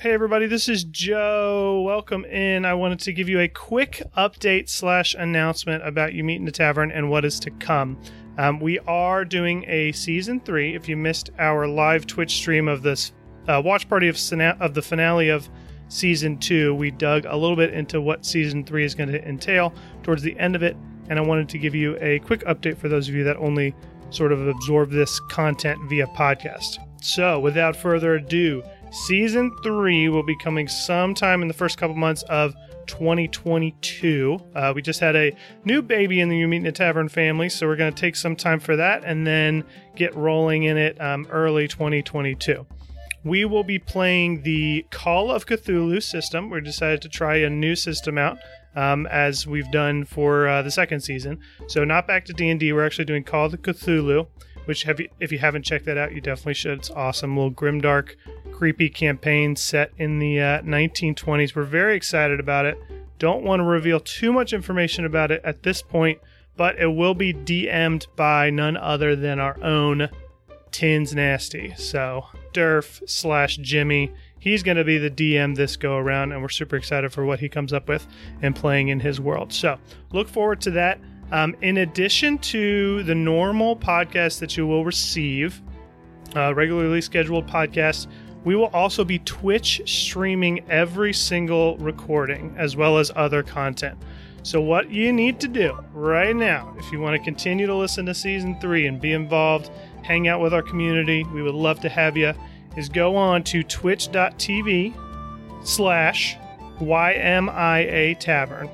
Hey everybody, this is Joe. Welcome in. I wanted to give you a quick update slash announcement about You Meet in the Tavern and what is to come. Um, we are doing a season three. If you missed our live Twitch stream of this uh, watch party of, of the finale of season two, we dug a little bit into what season three is going to entail towards the end of it, and I wanted to give you a quick update for those of you that only sort of absorb this content via podcast. So, without further ado, season three will be coming sometime in the first couple months of 2022. Uh, we just had a new baby in the You Meet in the Tavern family, so we're going to take some time for that and then get rolling in it um, early 2022. We will be playing the Call of Cthulhu system. We decided to try a new system out. Um, as we've done for uh, the second season, so not back to D and D. We're actually doing Call of Cthulhu, which you, if you haven't checked that out, you definitely should. It's awesome, little grimdark, creepy campaign set in the uh, 1920s. We're very excited about it. Don't want to reveal too much information about it at this point, but it will be DM'd by none other than our own Tins Nasty. So Durf slash Jimmy. He's going to be the DM this go around, and we're super excited for what he comes up with and playing in his world. So look forward to that. Um, in addition to the normal podcast that you will receive, uh, regularly scheduled podcast, we will also be Twitch streaming every single recording as well as other content. So, what you need to do right now, if you want to continue to listen to season three and be involved, hang out with our community, we would love to have you, is go on to twitch.tv slash YMIA Tavern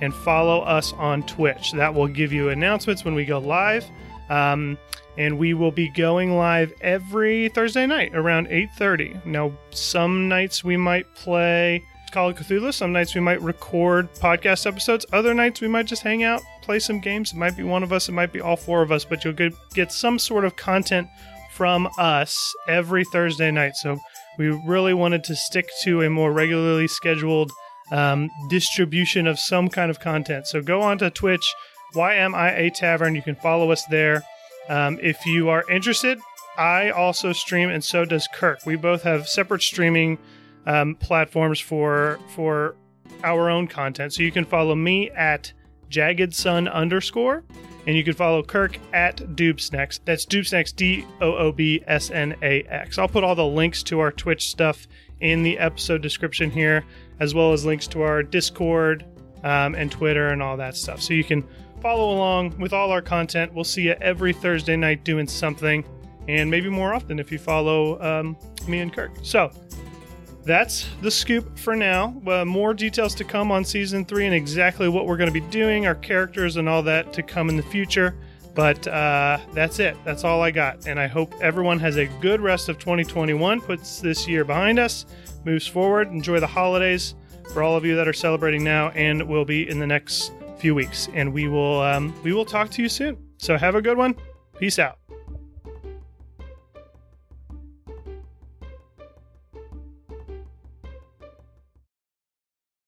and follow us on Twitch. That will give you announcements when we go live. Um, and we will be going live every Thursday night around 8:30. Now, some nights we might play Call of Cthulhu, some nights we might record podcast episodes, other nights we might just hang out, play some games. It might be one of us, it might be all four of us, but you'll get, some sort of content from us every Thursday night. So, we really wanted to stick to a more regularly scheduled um, distribution of some kind of content. So go on to Twitch, YMIA Tavern. You can follow us there. Um, if you are interested, I also stream, and so does Kirk. We both have separate streaming um, platforms for for our own content. So you can follow me at Jagged Sun underscore, and you can follow Kirk at Doobsnax. That's Doobsnax, D O O B S N A X. I'll put all the links to our Twitch stuff in the episode description here, as well as links to our Discord um, and Twitter and all that stuff. So you can follow along with all our content. We'll see you every Thursday night doing something, and maybe more often if you follow um, me and Kirk. So that's the scoop for now. Uh, more details to come on season three and exactly what we're going to be doing, our characters, and all that to come in the future. But uh, that's it. That's all I got. And I hope everyone has a good rest of 2021, puts this year behind us, moves forward, enjoy the holidays for all of you that are celebrating now, and will be in the next few weeks. And we will um, we will talk to you soon. So have a good one. Peace out.